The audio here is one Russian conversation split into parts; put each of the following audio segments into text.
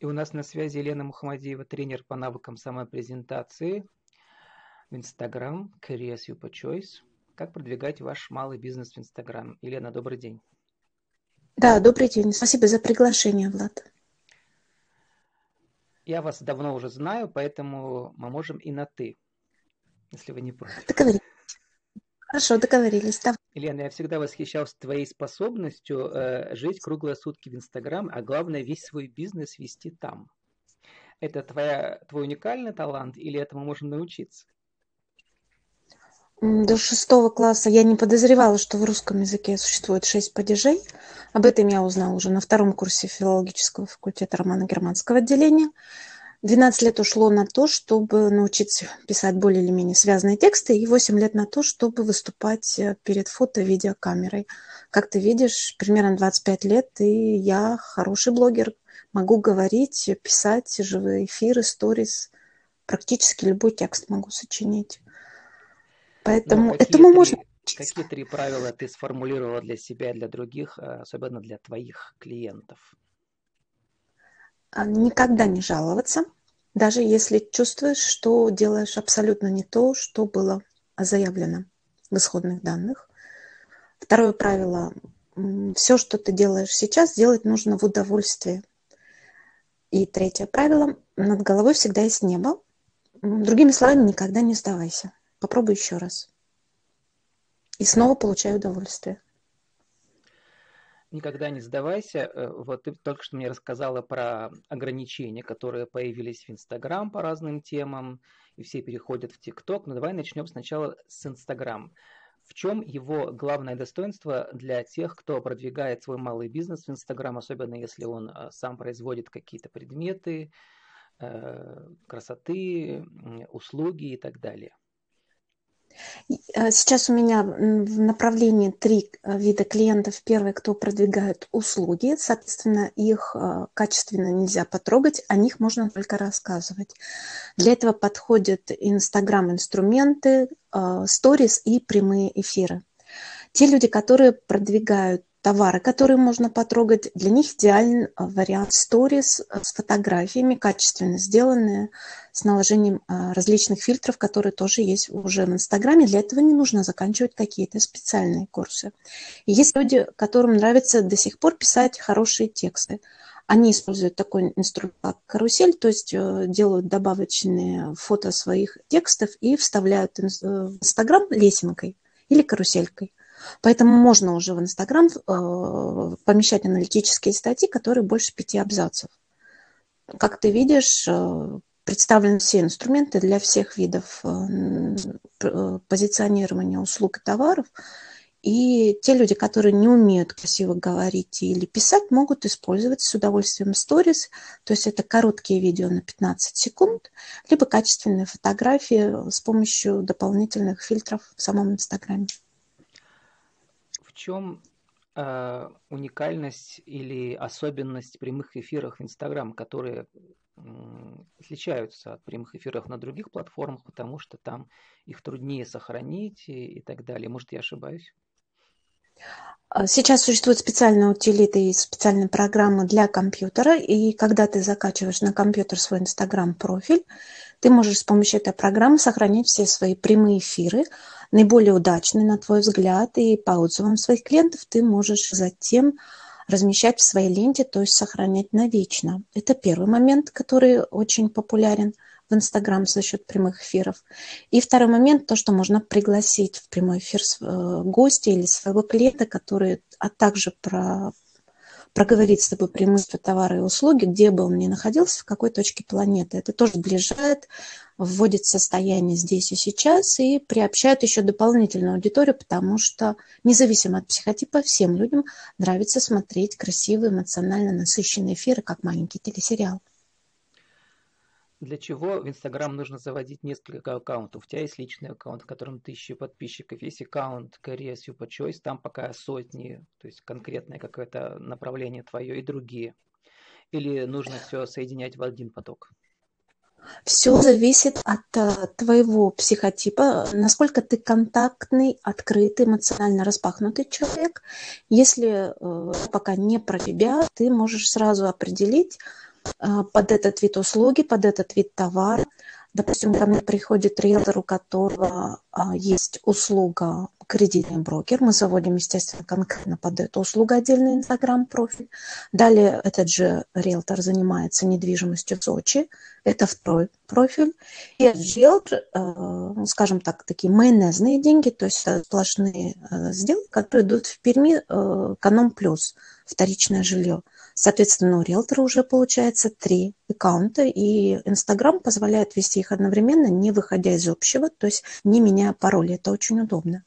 И у нас на связи Елена Мухамадиева, тренер по навыкам самопрезентации в Instagram, Careers You Choice. Как продвигать ваш малый бизнес в Instagram? Елена, добрый день. Да, добрый день. Спасибо за приглашение, Влад. Я вас давно уже знаю, поэтому мы можем и на «ты», если вы не против. Договорились. Хорошо, договорились. Давай. Елена, я всегда восхищался твоей способностью э, жить круглые сутки в Инстаграм, а главное весь свой бизнес вести там. Это твоя, твой уникальный талант или этому можно научиться? До шестого класса я не подозревала, что в русском языке существует шесть падежей. Об этом я узнала уже на втором курсе филологического факультета романо-германского отделения. 12 лет ушло на то, чтобы научиться писать более или менее связанные тексты, и 8 лет на то, чтобы выступать э, перед фото-видеокамерой. Как ты видишь, примерно 25 лет, и я хороший блогер. Могу говорить, писать живые эфиры, сторис. Практически любой текст могу сочинить. Поэтому Ну, этому какие можно три, какие три правила ты сформулировала для себя и для других, а, особенно для твоих клиентов? А, никогда не жаловаться, даже если чувствуешь, что делаешь абсолютно не то, что было заявлено в исходных данных. Второе правило. Все, что ты делаешь сейчас, делать нужно в удовольствии. И третье правило. Над головой всегда есть небо. Другими словами, никогда не сдавайся. Попробуй еще раз. И снова получай удовольствие. Никогда не сдавайся. Э, Вот ты только что мне рассказала про ограничения, которые появились в Инстаграм по разным темам, и все переходят в ТикТок. Но давай начнем сначала с Инстаграм. В чем его главное достоинство для тех, кто продвигает свой малый бизнес в Инстаграм, особенно если он э, сам производит какие-то предметы, э, красоты, услуги и так далее? Э, Сейчас у меня в направлении три э, вида клиентов. Первый, кто продвигает услуги, соответственно, их э, качественно нельзя потрогать, о них можно только рассказывать. Для этого подходят Инстаграм-инструменты, сторис и прямые эфиры. Те люди, которые продвигают товары, которые можно потрогать, для них идеальный э, вариант сторис э, с фотографиями, качественно сделанные, с наложением э, различных фильтров, которые тоже есть уже в Инстаграме. Для этого не нужно заканчивать какие-то специальные курсы. И есть люди, которым нравится до сих пор писать хорошие тексты. Они используют такой инструмент, как карусель, то есть делают добавочные фото своих текстов и вставляют в Инстаграм лесенкой или каруселькой. Поэтому можно уже в Инстаграм э, помещать аналитические статьи, которые больше пяти абзацев. Как ты видишь, э, представлены все инструменты для всех видов э, позиционирования услуг и товаров. И те люди, которые не умеют красиво говорить или писать, могут использовать с удовольствием сторис. То есть это короткие видео на 15 секунд, либо качественные фотографии с помощью дополнительных фильтров в самом Инстаграме. Чем э, уникальность или особенность прямых эфиров в Инстаграм, которые отличаются от прямых эфиров на других платформах, потому что там их труднее сохранить и, и так далее. Может, я ошибаюсь? А Сейчас существуют специальные утилиты и специальные программы для компьютера, и когда ты закачиваешь на компьютер свой Инстаграм-профиль, ты можешь с помощью этой программы сохранить все свои прямые эфиры, наиболее удачные, на твой взгляд, и по отзывам своих клиентов ты можешь затем размещать в своей ленте, то есть сохранять навечно. Это первый момент, который очень популярен в Инстаграм за счет прямых эфиров. И второй момент, то, что можно пригласить в прямой эфир э, гостя или своего клиента, который а также про, проговорит с тобой преимущества товара и услуги, где бы он ни находился, в какой точке планеты. Это тоже сближает, вводит состояние здесь и сейчас и приобщает еще дополнительную аудиторию, потому что независимо от психотипа, всем людям нравится смотреть красивые, эмоционально насыщенные эфиры, как маленький телесериал. Для чего в Инстаграм нужно заводить несколько аккаунтов? У тебя есть личный аккаунт, в котором тысячи подписчиков, есть аккаунт Career Super Choice, там пока сотни, то есть конкретное какое-то направление твое и другие. Или нужно все соединять в один поток? Все зависит от э, твоего психотипа, насколько ты контактный, открытый, эмоционально распахнутый человек. Если э, пока не про тебя, ты можешь сразу определить, под этот вид услуги, под этот вид товара. Допустим, ко мне приходит риэлтор, у которого а, есть услуга кредитный брокер. Мы заводим, естественно, конкретно под эту услугу отдельный инстаграм-профиль. Далее этот же риэлтор занимается недвижимостью в Сочи. Это второй профиль. И риэлтор, э, скажем так, такие майонезные деньги, то есть сплошные сделки, которые идут в Перми эконом плюс, вторичное жилье. Соответственно, у риэлтора уже получается три аккаунта, и Инстаграм позволяет вести их одновременно, не выходя из общего, то есть не меняя пароли. Это очень удобно.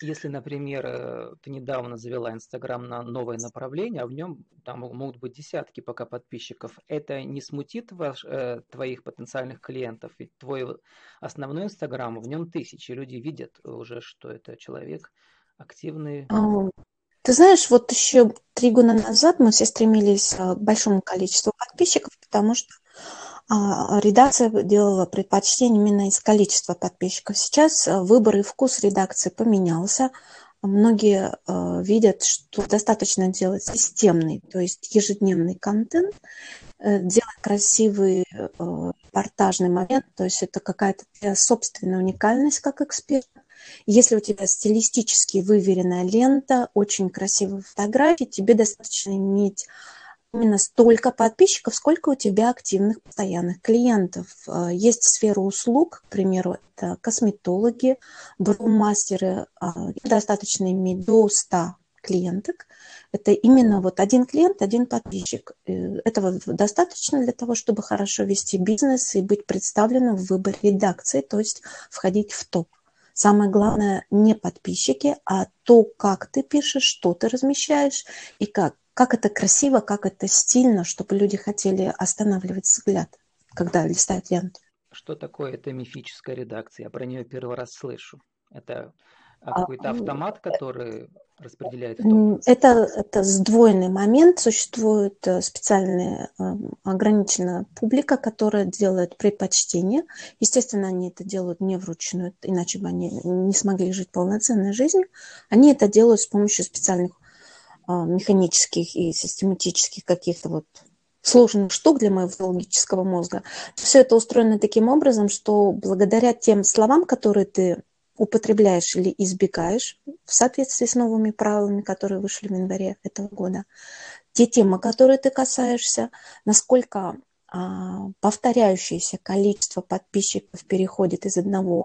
Если, например, э, ты недавно завела Инстаграм на новое направление, а в нем там могут быть десятки пока подписчиков, это не смутит ваш, э, твоих потенциальных клиентов? Ведь твой основной Инстаграм, в нем тысячи, люди видят уже, что это человек активный. Ты знаешь, вот еще три года назад мы все стремились к большому количеству подписчиков, потому что а, редакция делала предпочтение именно из количества подписчиков. Сейчас э, выбор и вкус редакции поменялся. Многие э, видят, что достаточно делать системный, то есть ежедневный контент, э, делать красивый э, репортажный момент, то есть это какая-то собственная уникальность как эксперт. Если у тебя стилистически выверенная лента, очень красивые фотографии, тебе достаточно иметь именно столько подписчиков, сколько у тебя активных постоянных клиентов. А, есть сфера услуг, к примеру, это косметологи, брумастеры. А, достаточно иметь до 100 клиенток. Это именно вот один клиент, один подписчик. Э, этого достаточно для того, чтобы хорошо вести бизнес и быть представленным в выборе редакции, то есть входить в топ. Самое главное не подписчики, а то, как ты пишешь, что ты размещаешь и как как это красиво, как это стильно, чтобы люди хотели останавливать взгляд, когда листают ленту. Что такое эта мифическая редакция? Я про нее первый раз слышу. Это а, какой-то автомат, который распределяет Это, это сдвоенный момент. Существует э, специальная эм, ограниченная публика, которая делает предпочтение. Естественно, они это делают не вручную, иначе бы они не смогли жить полноценной жизнью. Они это делают с помощью специальных а, механических и систематических каких-то вот сложных штук для моего логического мозга. Все это устроено таким образом, что благодаря тем словам, которые ты употребляешь или избегаешь в соответствии с новыми правилами, которые вышли в январе этого года, те темы, которые ты касаешься, насколько а, повторяющееся количество подписчиков переходит из одного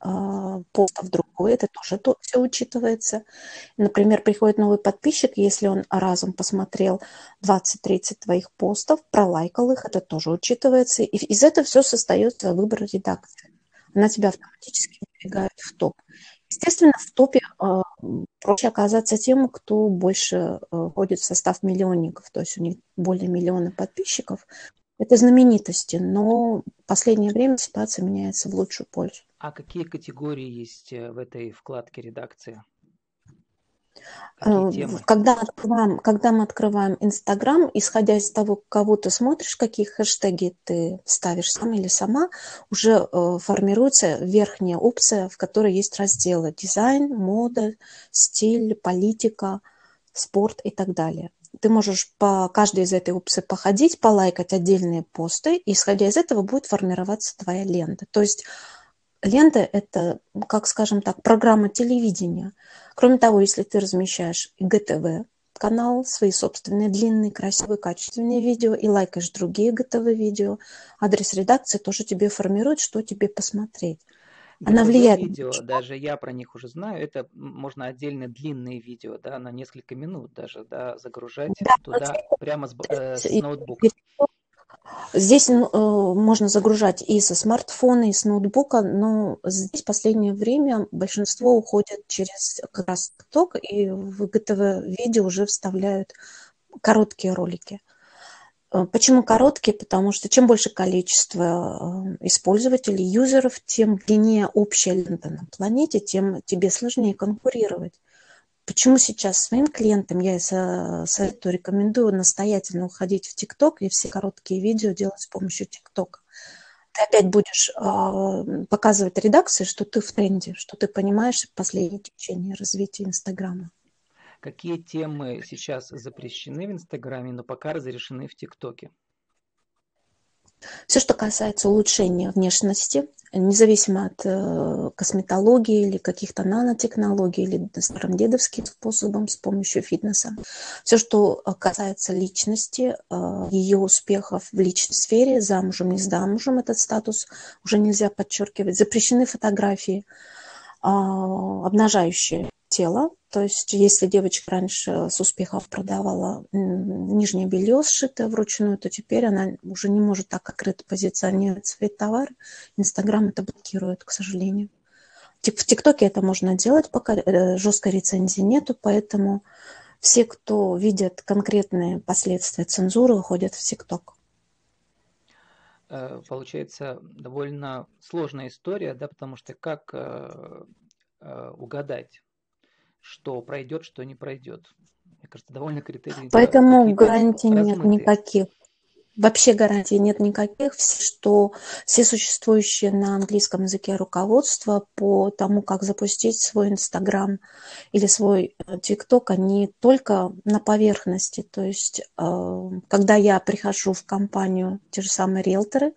а, поста в другой, это тоже то, все учитывается. Например, приходит новый подписчик, если он разом посмотрел 20-30 твоих постов, пролайкал их, это тоже учитывается. И из этого все состоится выбор редакции. Она тебя автоматически выдвигает в топ. Естественно, в топе э, проще оказаться тем, кто больше э, входит в состав миллионников, то есть у них более миллиона подписчиков. Это знаменитости, но в последнее время ситуация меняется в лучшую пользу. А какие категории есть э, в этой вкладке редакции? Э, когда, открываем, когда мы открываем Инстаграм, исходя из того, кого ты смотришь, какие хэштеги ты ставишь сам или сама, уже э, формируется верхняя опция, в которой есть разделы дизайн, мода, стиль, политика, спорт и так далее ты можешь по каждой из этой опций походить, полайкать отдельные посты, и исходя из этого будет формироваться твоя лента. То есть лента – это, как скажем так, программа телевидения. Кроме того, если ты размещаешь ГТВ, канал, свои собственные длинные, красивые, качественные видео и лайкаешь другие готовые видео, адрес редакции тоже тебе формирует, что тебе посмотреть. Она влияет. Видео, даже я про них уже знаю, это можно отдельно длинные видео, да, на несколько минут даже, да, загружать да, туда прямо с, э, с ноутбука. Здесь ну, э, можно загружать и со смартфона, и с ноутбука, но здесь в последнее время большинство уходят через как раз TikTok, и в ГТВ видео уже вставляют короткие ролики. Э, почему короткие? Потому что чем больше количество э, использователей, юзеров, тем длиннее общая лента на планете, тем тебе сложнее конкурировать. Почему сейчас своим клиентам я советую, рекомендую настоятельно уходить в ТикТок и все короткие видео делать с помощью ТикТока. Ты опять будешь э, показывать редакции, что ты в тренде, что ты понимаешь последнее течение развития Инстаграма. Какие темы сейчас запрещены в Инстаграме, но пока разрешены в ТикТоке? Все, что касается улучшения внешности, независимо от э, косметологии или каких-то нанотехнологий или старым дедовским способом с помощью фитнеса, все, что касается личности, э, ее успехов в личной сфере, замужем, не замужем, этот статус уже нельзя подчеркивать. Запрещены фотографии, э, обнажающие тело, то есть, если девочка раньше с успехом продавала нижнее белье сшитое вручную, то теперь она уже не может так открыто позиционировать свои товары. Инстаграм это блокирует, к сожалению. В ТикТоке это можно делать, пока э, жесткой рецензии нету, поэтому все, кто видят конкретные последствия цензуры, уходят в ТикТок. Э, получается довольно сложная история, да, потому что как э, угадать, что пройдет, что не пройдет. Мне кажется, довольно критерии. Поэтому гарантий нет никаких. Вообще гарантий нет никаких, что все существующие на английском языке руководства по тому, как запустить свой Инстаграм или свой э, ТикТок, они только на поверхности. То есть, э, когда я прихожу в компанию, те же самые риэлторы,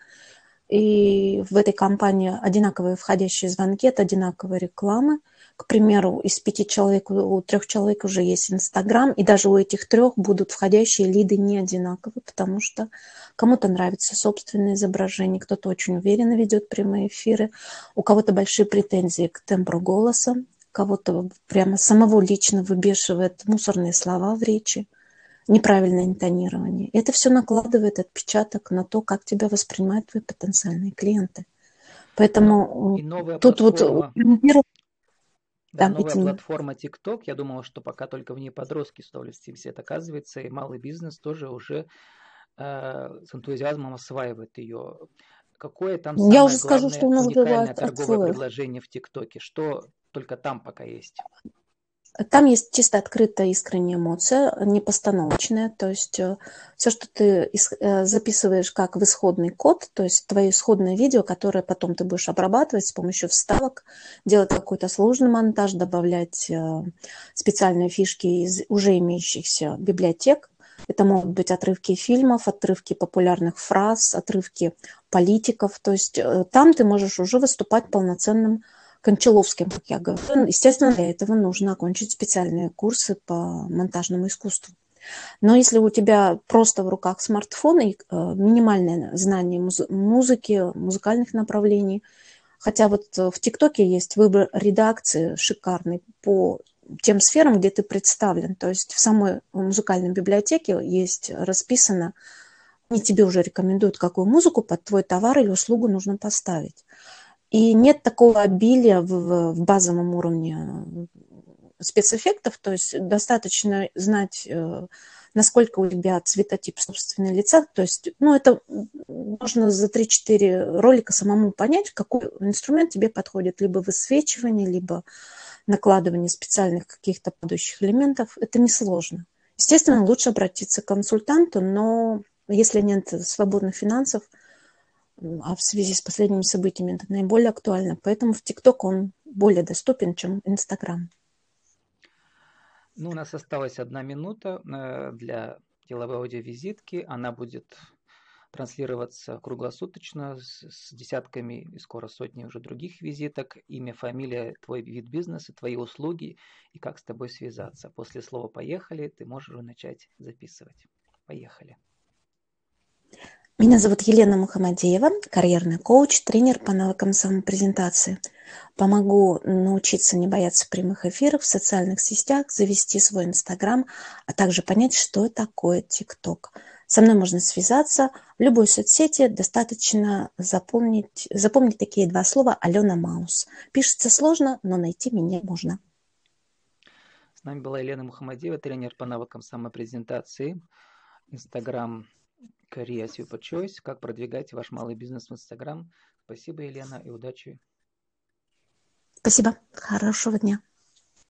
и в этой компании одинаковые входящие звонки, это одинаковые рекламы, к примеру, из пяти человек, у трех человек уже есть Инстаграм, и даже у этих трех будут входящие лиды не одинаковые, потому что кому-то нравится собственное изображение, кто-то очень уверенно ведет прямые эфиры, у кого-то большие претензии к тембру голоса, кого-то прямо самого лично выбешивает мусорные слова в речи, неправильное интонирование. Это все накладывает отпечаток на то, как тебя воспринимают твои потенциальные клиенты. Поэтому тут вот да, да, новая платформа TikTok, я думала, что пока только в ней подростки с удовольствием сидят. Оказывается, и малый бизнес тоже уже э, с энтузиазмом осваивает ее. Какое там самое я уже скажу, что уникальное торговое предложение в ТикТоке? Что только там пока есть? Там есть чисто открытая искренняя эмоция, не постановочная. То есть э, все, что ты э, записываешь как в исходный код, то есть твое исходное видео, которое потом ты будешь обрабатывать с помощью вставок, делать какой-то сложный монтаж, добавлять э, специальные фишки из уже имеющихся библиотек. Это могут быть отрывки фильмов, отрывки популярных фраз, отрывки политиков. То есть там ты можешь уже выступать полноценным Кончаловским, как я говорю. Естественно, для этого нужно окончить специальные курсы по монтажному искусству. Но если у тебя просто в руках смартфон и э, минимальное знание музыки, музыкальных направлений, хотя вот в ТикТоке есть выбор редакции шикарный по тем сферам, где ты представлен. То есть в самой музыкальной библиотеке есть расписано, они тебе уже рекомендуют, какую музыку под твой товар или услугу нужно поставить. И нет такого обилия в, в базовом уровне спецэффектов, то есть достаточно знать, э, насколько у тебя цветотип собственного лица, то есть, ну, это можно за 3-4 ролика самому понять, какой инструмент тебе подходит, либо высвечивание, либо накладывание специальных каких-то падающих элементов, это несложно. Естественно, лучше обратиться к консультанту, но если нет свободных финансов – а в связи с последними событиями это наиболее актуально. Поэтому в ТикТок он более доступен, чем Инстаграм. Ну, у нас осталась одна минута э, для деловой аудиовизитки. Она будет транслироваться круглосуточно с, с десятками и скоро сотней уже других визиток. Имя, фамилия, твой вид бизнеса, твои услуги и как с тобой связаться. После слова «поехали» ты можешь уже начать записывать. Поехали. Меня зовут Елена Мухамадеева, карьерный коуч, тренер по навыкам самопрезентации. Помогу научиться не бояться прямых эфиров в социальных сетях, завести свой Инстаграм, а также понять, что такое ТикТок. Со мной можно связаться в любой соцсети, достаточно запомнить, запомнить такие два слова «Алена Маус». Пишется сложно, но найти меня можно. С нами была Елена Мухамадеева, тренер по навыкам самопрезентации. Инстаграм Career Super Choice. Как продвигать ваш малый бизнес в Инстаграм. Спасибо, Елена, и удачи. Спасибо. Хорошего дня.